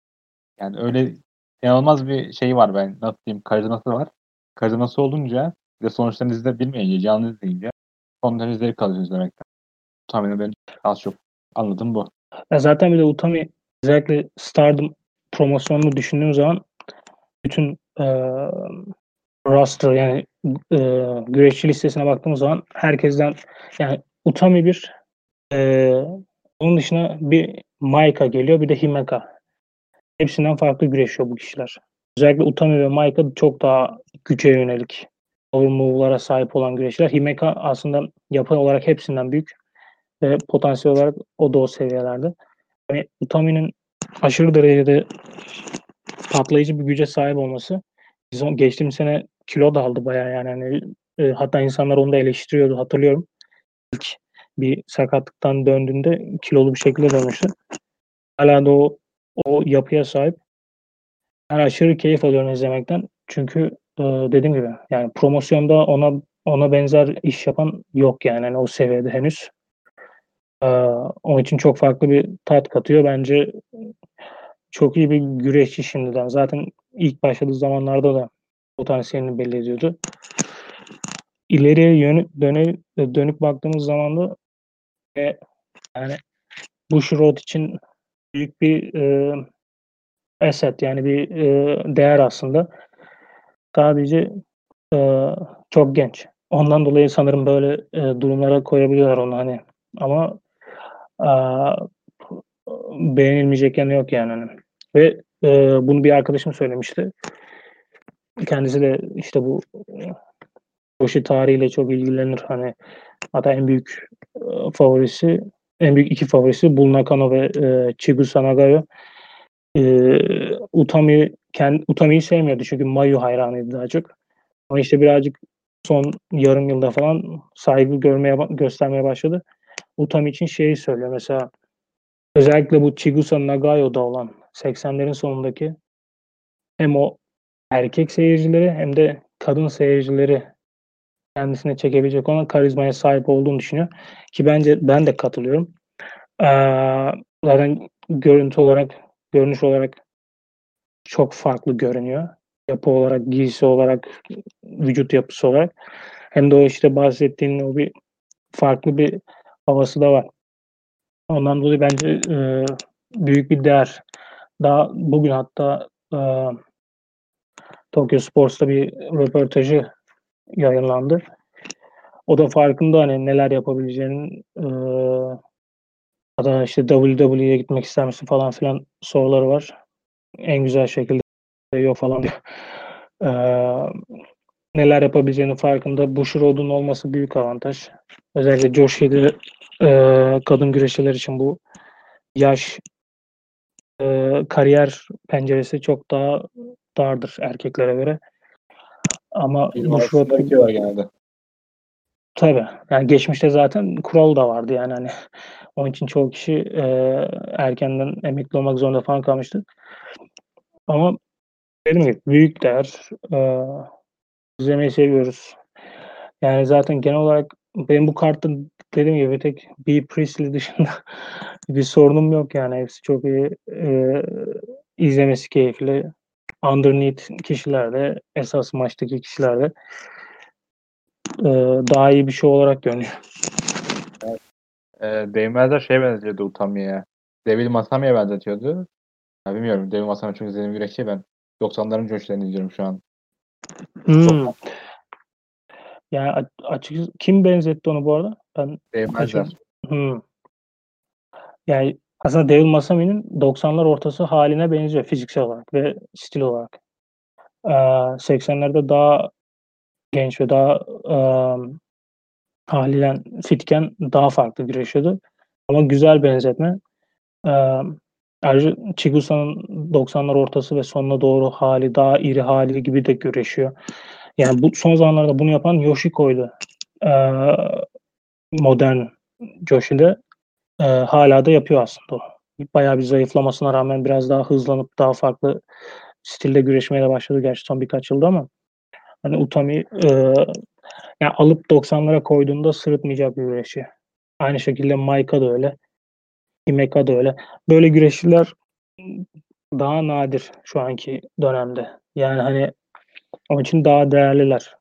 Yani öyle inanılmaz bir şey var ben nasıl diyeyim karizması var. Karizması olunca de sonuçlarını izle bilmeyince canlı izleyince sonları izleri kalıyor izlemekten. Tahminen benim az çok anladım bu. Ya zaten bir de Utami özellikle Stardom promosyonunu düşündüğüm zaman bütün e, roster yani e, güreşçi listesine baktığımız zaman herkesten yani Utami bir e, onun dışına bir Maika geliyor bir de Himeka. Hepsinden farklı güreşiyor bu kişiler. Özellikle Utami ve Maika çok daha güce yönelik power move'lara sahip olan güreşçiler. Himeka aslında yapay olarak hepsinden büyük ve potansiyel olarak o da o seviyelerde. Yani Utami'nin aşırı derecede patlayıcı bir güce sahip olması geçtiğimiz sene kilo da aldı bayağı yani hani, e, hatta insanlar onu da eleştiriyordu hatırlıyorum. İlk bir sakatlıktan döndüğünde kilolu bir şekilde dönmüştü. Hala da o, o yapıya sahip. Ben aşırı keyif alıyorum izlemekten. Çünkü e, dediğim gibi yani promosyonda ona ona benzer iş yapan yok yani hani o seviyede henüz. E, onun için çok farklı bir tat katıyor. Bence çok iyi bir güreşçi şimdiden. Zaten ilk başladığı zamanlarda da potansiyelini belli ediyordu. İleriye yönü, döne, dönüp baktığımız zaman da e, yani bu Road için büyük bir e, asset yani bir e, değer aslında. Sadece e, çok genç. Ondan dolayı sanırım böyle e, durumlara koyabiliyorlar onu hani. Ama e, beğenilmeyecek yanı yok yani. Hani. Ve e, bunu bir arkadaşım söylemişti. Kendisi de işte bu Koşu tarihiyle çok ilgilenir. Hani hatta en büyük e, favorisi en büyük iki favorisi Bull Nakano ve e, Chigusa Nagayo. E, Utami kendi, Utami'yi sevmiyordu çünkü Mayu hayranıydı daha çok. Ama işte birazcık son yarım yılda falan saygı görmeye göstermeye başladı. Utami için şeyi söylüyor mesela özellikle bu Chigusa Nagayo'da olan 80'lerin sonundaki hem o erkek seyircileri hem de kadın seyircileri kendisine çekebilecek olan karizmaya sahip olduğunu düşünüyor. Ki bence ben de katılıyorum. Ee, zaten görüntü olarak, görünüş olarak çok farklı görünüyor. Yapı olarak, giysi olarak, vücut yapısı olarak. Hem de o işte bahsettiğin o bir farklı bir havası da var. Ondan dolayı bence e, büyük bir değer. Daha bugün hatta e, Tokyo Sports'ta bir röportajı yayınlandı. O da farkında hani neler yapabileceğinin e, hatta işte WWE'ye gitmek ister misin falan filan soruları var. En güzel şekilde yok falan diyor. E, neler yapabileceğinin farkında. Bushiroad'un olması büyük avantaj. Özellikle Josh Hidde e, kadın güreşçiler için bu yaş e, kariyer penceresi çok daha dardır erkeklere göre. Ama genelde. Tabii. Yani geçmişte zaten kural da vardı yani hani onun için çoğu kişi e, erkenden emekli olmak zorunda falan kalmıştı. Ama dediğim gibi büyük değer. E, izlemeyi seviyoruz. Yani zaten genel olarak benim bu kartta dediğim gibi bir tek B. Priestley dışında bir sorunum yok yani. Hepsi çok iyi. E, izlemesi keyifli. Underneath kişiler de esas maçtaki kişiler de e, daha iyi bir şey olarak görünüyor. Ee, Dave Meltzer şeye benzetiyordu Utami'ye. Devil Masami'ye benzetiyordu. Ya bilmiyorum. Devil Masami çok izlediğim güreşçi ben. 90'ların coşlarını izliyorum şu an. Hmm. Yani a- açıkçası kim benzetti onu bu arada? Ben Dave açıkçası- Hmm. Yani aslında Devil Masami'nin 90'lar ortası haline benziyor fiziksel olarak ve stil olarak. Ee, 80'lerde daha genç ve daha um, haliyle fitken daha farklı güreşiyordu. Ama güzel benzetme. Ee, ayrıca Chigusa'nın 90'lar ortası ve sonuna doğru hali, daha iri hali gibi de güreşiyor. Yani bu son zamanlarda bunu yapan Yoshiko'ydu. Ee, modern Joshi'de e, hala da yapıyor aslında o. Bayağı bir zayıflamasına rağmen biraz daha hızlanıp daha farklı stilde güreşmeye de başladı gerçi son birkaç yılda ama hani Utami e, yani alıp 90'lara koyduğunda sırıtmayacak bir güreşi. Aynı şekilde Maika da öyle. Himeka da öyle. Böyle güreşçiler daha nadir şu anki dönemde. Yani hani onun için daha değerliler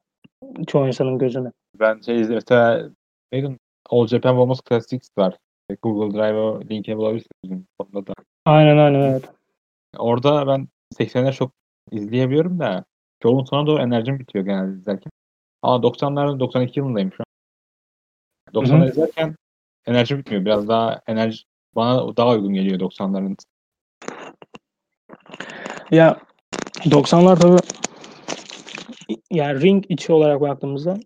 çoğu insanın gözüne. Ben şey izledim. Mesela neydi? All Japan Women's Classics var. Google Drive'a linki bulabilirsiniz. Onda da. Aynen aynen evet. Orada ben 80'ler çok izleyebiliyorum da çoğunun sona doğru enerjim bitiyor genelde izlerken. Ama 90'larda 92 yılındayım şu an. 90'lar izlerken enerjim bitmiyor. Biraz daha enerji bana daha uygun geliyor 90'ların. Ya 90'lar tabii yani ring içi olarak baktığımızda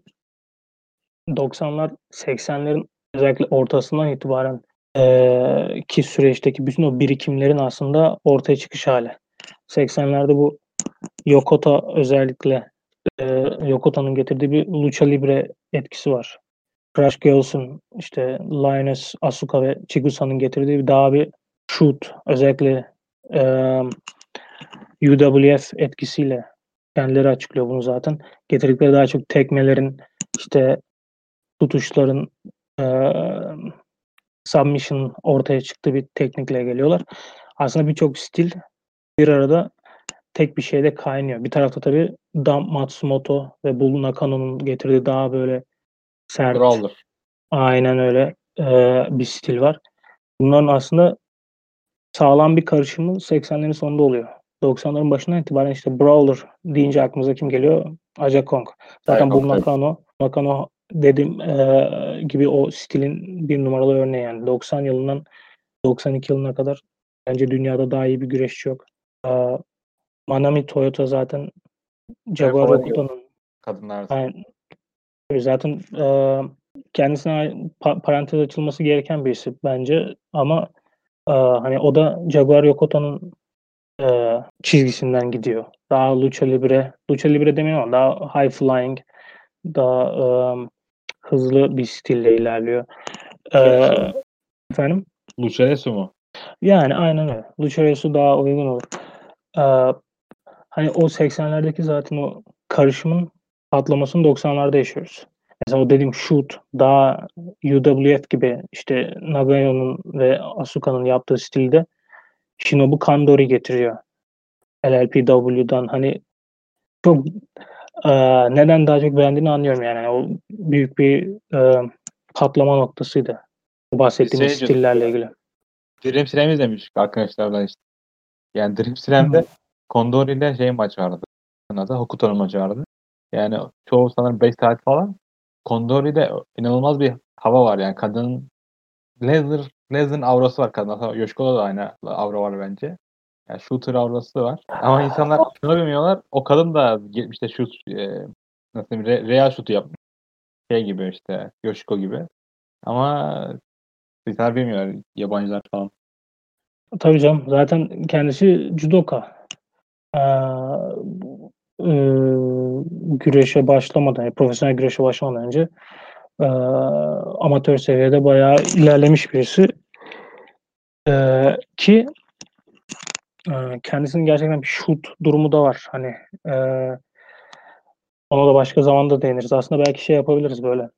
90'lar 80'lerin özellikle ortasından itibaren eee, ki süreçteki bütün o birikimlerin aslında ortaya çıkış hali. 80'lerde bu Yokota özellikle eee Yokota'nın getirdiği bir lucha libre etkisi var. Crash Girls'ın işte Lioness, Asuka ve Chigusa'nın getirdiği daha bir shoot özellikle eee UWF etkisiyle kendileri açıklıyor bunu zaten. Getirdikleri daha çok tekmelerin işte tutuşların eee submission ortaya çıktığı bir teknikle geliyorlar. Aslında birçok stil bir arada tek bir şeyde kaynıyor. Bir tarafta tabii Dam Matsumoto ve Bull Nakano'nun getirdiği daha böyle sert, Brawler. aynen öyle eee, bir stil var. Bunların aslında sağlam bir karışımı 80'lerin sonunda oluyor. 90'ların başından itibaren işte Brawler deyince aklımıza kim geliyor? Aja Kong. Zaten tabii. Nakano, Nakano dedim eee, gibi o stilin bir numaralı örneği yani. 90 yılından 92 yılına kadar bence dünyada daha iyi bir güreşçi yok. Eee, Manami Toyota zaten Jaguar favori Yokota'nın Kadınlar yani zaten eee, kendisine pa- parantez açılması gereken birisi bence ama eee, hani o da Jaguar Yokota'nın eee, çizgisinden gidiyor. Daha lucha libre, lucha libre demiyorum ama daha high flying, daha eee, hızlı bir stille ilerliyor. Eee, efendim? Lucharesu mu? Yani aynen öyle. Lucha daha uygun olur. Eee, hani o 80'lerdeki zaten o karışımın patlamasını 90'larda yaşıyoruz. Mesela o dediğim shoot daha UWF gibi işte Nagayon'un ve Asuka'nın yaptığı stilde Shinobu Kandori getiriyor. LLPW'dan hani çok e, neden daha çok beğendiğini anlıyorum yani. O büyük bir e, patlama noktasıydı. Bu bahsettiğimiz Şey stillerle ilgili. Dream Slam izlemiş arkadaşlarla işte. Yani Dream Slam'de Hı. Kondori ile şey maç vardı. Adı Hokuto'nun maçı vardı. Yani çoğu sanırım 5 saat falan. Kondori'de inanılmaz bir hava var yani kadının laser laser'ın aurası var kadın. Yoshiko'da da aynı aura var bence. Yani shooter aurası var. Ama insanlar şunu bilmiyorlar. O kadın da işte shoot e, nasıl diyeyim re, real shoot'u yapmış. Şey gibi işte Yoshiko gibi. Ama insanlar bilmiyorlar yabancılar falan. Tabii canım. Zaten kendisi judoka. Ee, e, güreşe başlamadan, yani profesyonel güreşe başlamadan önce e, amatör seviyede bayağı ilerlemiş birisi. E, ki e, kendisinin gerçekten bir shoot durumu da var. Hani e, ona da başka zamanda değiniriz. Aslında belki şey yapabiliriz böyle.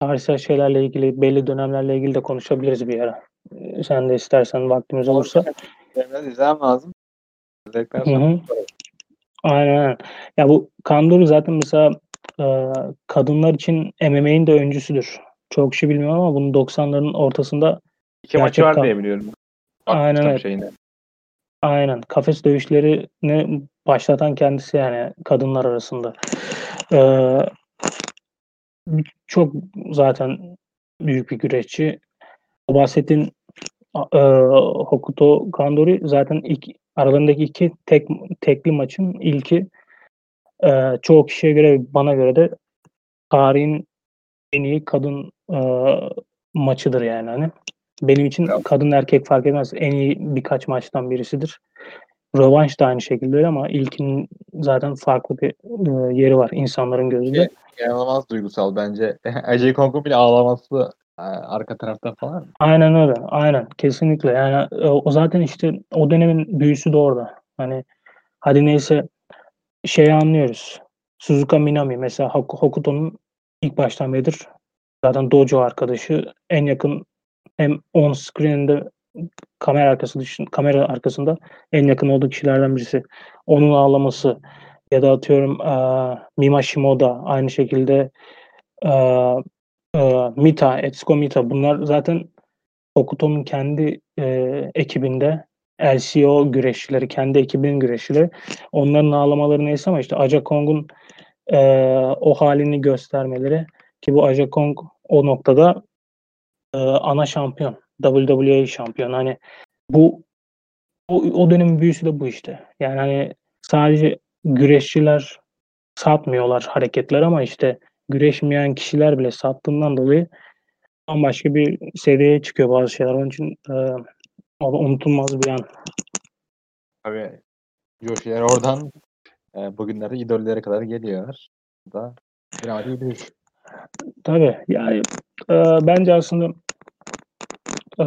Tarihsel şeylerle ilgili, belli dönemlerle ilgili de konuşabiliriz bir ara. E, Sen de istersen vaktimiz olursa. Biraz izlemem lazım. Zevkler Hı sonra. hı. Aynen. aynen. Ya bu Kandori zaten mesela e, kadınlar için MMA'in de öncüsüdür. Çok kişi bilmiyor ama bunun 90'ların ortasında İki maçı var diye biliyorum. Aynen Bakmıştım şeyine. aynen kafes dövüşlerini başlatan kendisi yani kadınlar arasında. E, çok zaten büyük bir güreşçi. O bahsettiğin e, Hokuto Kandori zaten ilk aralarındaki iki tek tekli maçın ilki e, çoğu kişiye göre bana göre de tarihin en iyi kadın e, maçıdır yani hani. Benim için Ya. kadın erkek fark etmez. En iyi birkaç maçtan birisidir. Rövanş da aynı şekilde ama ilkinin zaten farklı bir e, yeri var insanların gözünde. İnanılmaz duygusal bence. Ajay Kong'un bile ağlaması arka tarafta falan. Aynen öyle. Aynen. Kesinlikle. Yani e, o zaten işte o dönemin büyüsü de orada. Hani hadi neyse şeyi anlıyoruz. Suzuka Minami mesela Hok- Hokuto'nun ilk baştan beridir zaten dojo arkadaşı en yakın hem on screen'de kamera arkası dışın, kamera arkasında en yakın olduğu kişilerden birisi. Onun ağlaması ya da atıyorum eee Mima Shimoda aynı şekilde eee, eee, Mita, Etsuko Mita bunlar zaten Hokuto'nun kendi eee, ekibinde LCO güreşçileri, kendi ekibinin güreşçileri. Onların ağlamaları neyse ama işte Aja Kong'un eee, o halini göstermeleri ki bu Aja Kong o noktada eee, ana şampiyon. WWE şampiyon. Hani bu o, o dönemin büyüsü de bu işte. Yani hani sadece güreşçiler satmıyorlar hareketler ama işte güreşmeyen kişiler bile sattığından dolayı bambaşka bir seviyeye çıkıyor bazı şeyler. Onun için e, unutulmaz bir an. Tabii Yoshi'ler oradan e, bugünlerde idollere kadar geliyorlar. Bu da bir duruş. Tabii. Yani e, bence aslında e,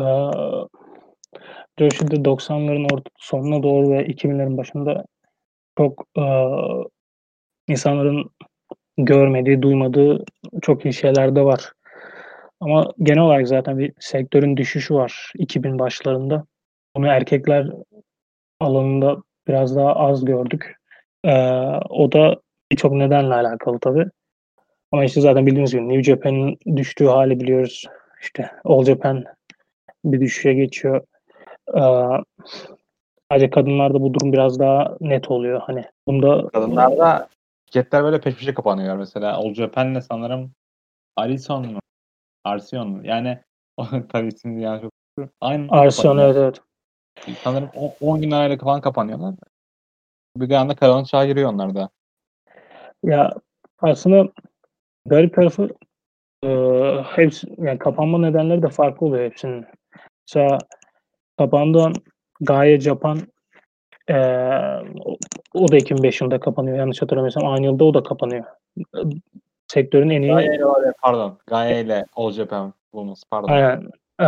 Joshi'de 90'ların orta, sonuna doğru ve 2000'lerin başında çok e, insanların görmediği, duymadığı çok iyi şeyler de var. Ama genel olarak zaten bir sektörün düşüşü var 2000 başlarında. Bunu erkekler alanında biraz daha az gördük. Ee, o da birçok nedenle alakalı tabii. Ama işte zaten bildiğiniz gibi New Japan'ın düştüğü hali biliyoruz. İşte All Japan bir düşüşe geçiyor. Ee, sadece kadınlarda bu durum biraz daha net oluyor. Hani bunda Kadınlarda şirketler böyle peş peşe kapanıyor. Mesela All Japan'le sanırım Arison mu? Arsion mu? Yani tabii isimli yanlış okuyorum. Aynı kapanıyor. evet evet. Sanırım 10 gün arayla falan kapanıyorlar. Bir anda karanlık çağa giriyor onlar da. Ya aslında garip tarafı e, hepsi yani kapanma nedenleri de farklı oluyor hepsinin. Mesela kapandığı Gaye Japan e, o- da 2005 yılında kapanıyor. Yanlış hatırlamıyorsam aynı yılda o da kapanıyor. Sektörün en iyi Gaye ile var ya, pardon. Gaye ile All Japan Women's pardon. aynen e,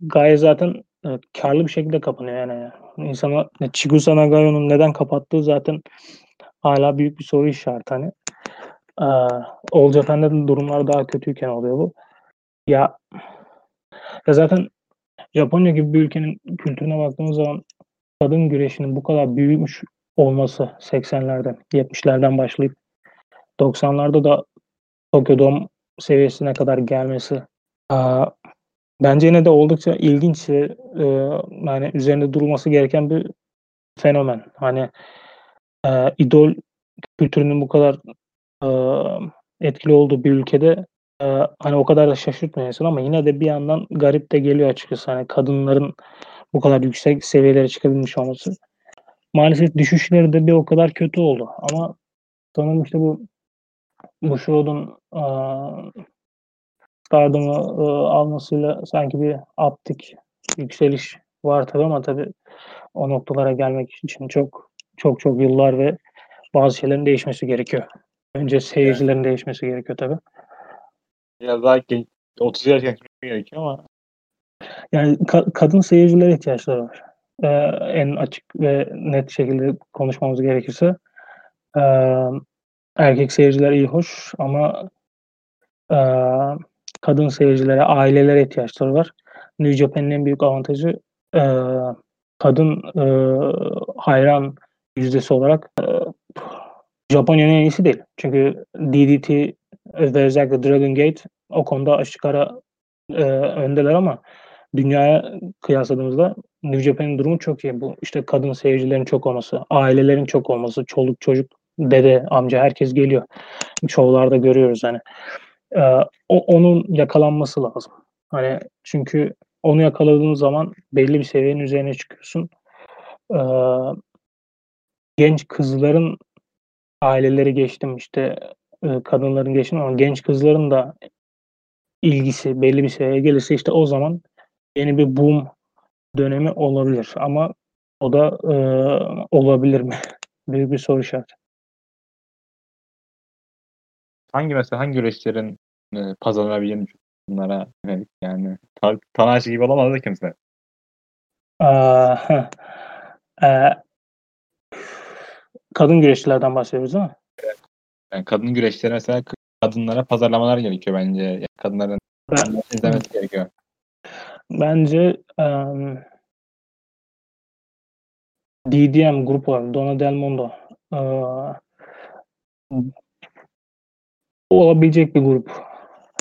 Gaye zaten e, karlı bir şekilde kapanıyor yani. İnsana Chigusa Nagayo'nun neden kapattığı zaten hala büyük bir soru işareti hani. Ee, All Japan'da da durumlar daha kötüyken oluyor bu. Ya, ya zaten Japonya gibi bir ülkenin kültürüne baktığımız zaman kadın güreşinin bu kadar büyümüş olması 80'lerden, 70'lerden başlayıp 90'larda da Tokyo Dome seviyesine kadar gelmesi bence yine de oldukça ilginç ve yani üzerinde durulması gereken bir fenomen. Hani e, idol kültürünün bu kadar e, etkili olduğu bir ülkede e, hani o kadar da şaşırtmıyor ama yine de bir yandan garip de geliyor açıkçası. Hani kadınların bu kadar yüksek seviyelere çıkabilmiş olması. Maalesef düşüşleri de bir o kadar kötü oldu. Ama sanırım işte bu bu show'un Stardom'u e, almasıyla sanki bir optik yükseliş var tabii ama tabii o noktalara gelmek için çok çok çok yıllar ve bazı şeylerin değişmesi gerekiyor. Önce seyircilerin değişmesi gerekiyor tabii. Biraz daha genç, 30 yaş genç gerekiyor ama Yani ka- kadın seyircilere ihtiyaçları var. Ee, en açık ve net şekilde konuşmamız gerekirse. Ee, erkek seyirciler iyi hoş ama e, kadın seyircilere, ailelere ihtiyaçları var. New Japan'ın en büyük avantajı e, kadın e, hayran yüzdesi olarak e, Japonya'nın en iyisi değil. Çünkü DDT ve özellikle Dragon Gate o konuda açık ara e, öndeler ama dünyaya kıyasladığımızda New Japan'ın durumu çok iyi. Bu işte kadın seyircilerin çok olması, ailelerin çok olması, çoluk çocuk, dede, amca herkes geliyor. Şovlarda görüyoruz hani. Ee, o, onun yakalanması lazım. Hani çünkü onu yakaladığın zaman belli bir seviyenin üzerine çıkıyorsun. Ee, genç kızların aileleri geçtim işte e, kadınların geçtim ama genç kızların da ilgisi belli bir seviyeye gelirse işte o zaman yeni bir boom dönemi olabilir ama o da e, olabilir mi? Büyük bir soru işareti. hangi mesela hangi güreşlerin e, pazarlanabileceğini bunlara yönelik yani Ta- Tanahashi gibi olamaz da kimse. Aa. Ee, kadın güreşçilerden bahsediyoruz değil mi? Yani kadın güreşleri mesela kadınlara pazarlamalar gerekiyor bence. Yani kadınların Ben, izlemesi gerekiyor. Bence em, DDM grup var. Donna Del Mondo. Ee, olabilecek bir grup.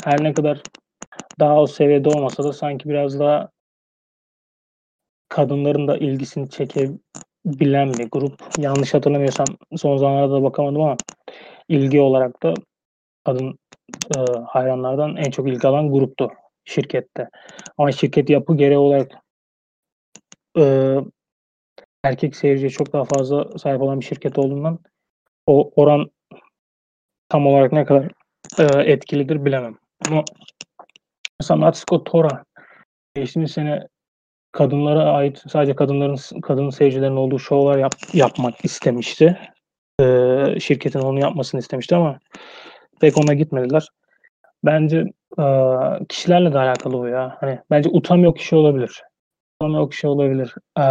Her ne kadar daha o seviyede olmasa da sanki biraz daha kadınların da ilgisini çekebilen bir grup. Yanlış hatırlamıyorsam son zamanlarda da bakamadım ama ilgi olarak da kadın e, hayranlardan en çok ilgi alan gruptu şirkette. Ama şirket yapı gereği olarak e, erkek seyirciye çok daha fazla sahip olan bir şirket olduğundan o oran tam olarak ne kadar e, etkilidir bilemem. Ama mesela Natsuko Tora geçtiğimiz sene kadınlara ait sadece kadınların kadın seyircilerin olduğu şovlar yap, yapmak istemişti. Ee, şirketin onu yapmasını istemişti ama pek ona gitmediler. Bence kişilerle de alakalı bu ya. Hani bence utamıyor kişi olabilir. Utamıyor kişi olabilir. Ee,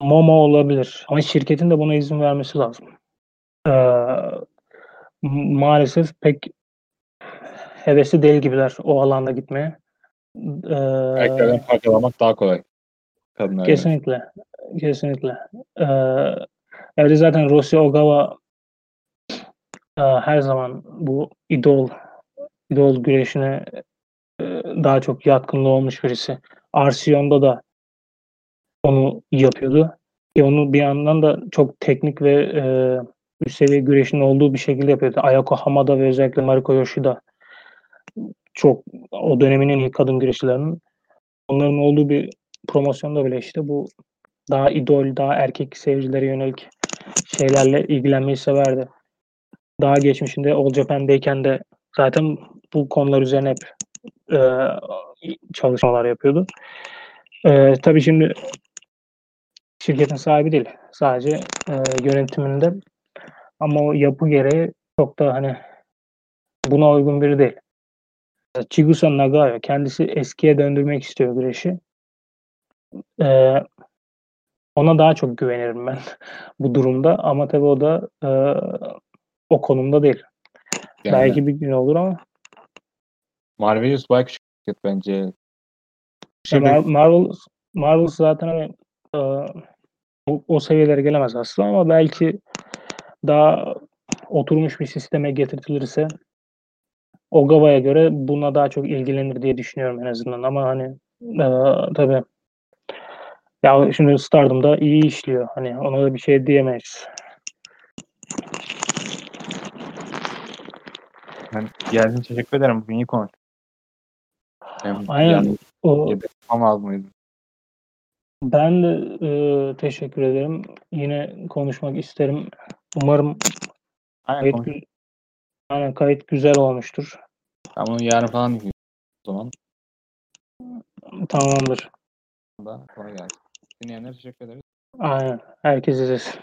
Momo olabilir. Ama şirketin de buna izin vermesi lazım. Ee, maalesef pek hevesli değil gibiler o alanda gitmeye. Ee, Erkeklerden parçalamak daha kolay. Kadınlara göre. Kesinlikle. Kesinlikle. Ee, evde zaten Rossi Ogawa e, her zaman bu idol idol güreşine e, daha çok yatkınlığı olmuş birisi. Arsion'da da onu yapıyordu. Ki onu bir yandan da çok teknik ve e, üst seviye güreşin olduğu bir şekilde yapıyordu. Ayako Hamada ve özellikle Mariko Yoshida çok o dönemin en iyi kadın güreşçilerinin onların olduğu bir promosyonda bile işte bu daha idol, daha erkek seyircilere yönelik şeylerle ilgilenmeyi severdi. Daha geçmişinde All Japan'deyken de zaten bu konular üzerine hep e, çalışmalar yapıyordu. E, tabii şimdi şirketin sahibi değil. Sadece e, yönetiminde ama o yapı gereği çok da hani buna uygun biri değil. Chigusa Nagayo kendisi eskiye döndürmek istiyor güreşi. E, ona daha çok güvenirim ben bu durumda ama tabii o da e, o konumda değil. Yani Belki bir gün olur ama Marvelius bayağı küçük şirket bence. şey Mar- Marvel Marvel zaten hani, o, o seviyelere gelemez aslında ama belki daha oturmuş bir sisteme getirtilirse Ogawa'ya göre buna daha çok ilgilenir diye düşünüyorum en azından ama hani e, tabii ya şimdi Stardom'da iyi işliyor. Hani ona da bir şey diyemeyiz. Ben geldiğin için teşekkür ederim. Bugün iyi konuştuk. Hem Aynen. yani O, ben de e, teşekkür ederim. Yine konuşmak isterim. Umarım Aynen kayıt, konuş. aynen, kayıt güzel olmuştur. Bunu yarın falan. O zaman Tamamdır. sonra gelsin. Dinleyenlere teşekkür ederiz. Aynen. Herkes izlesin.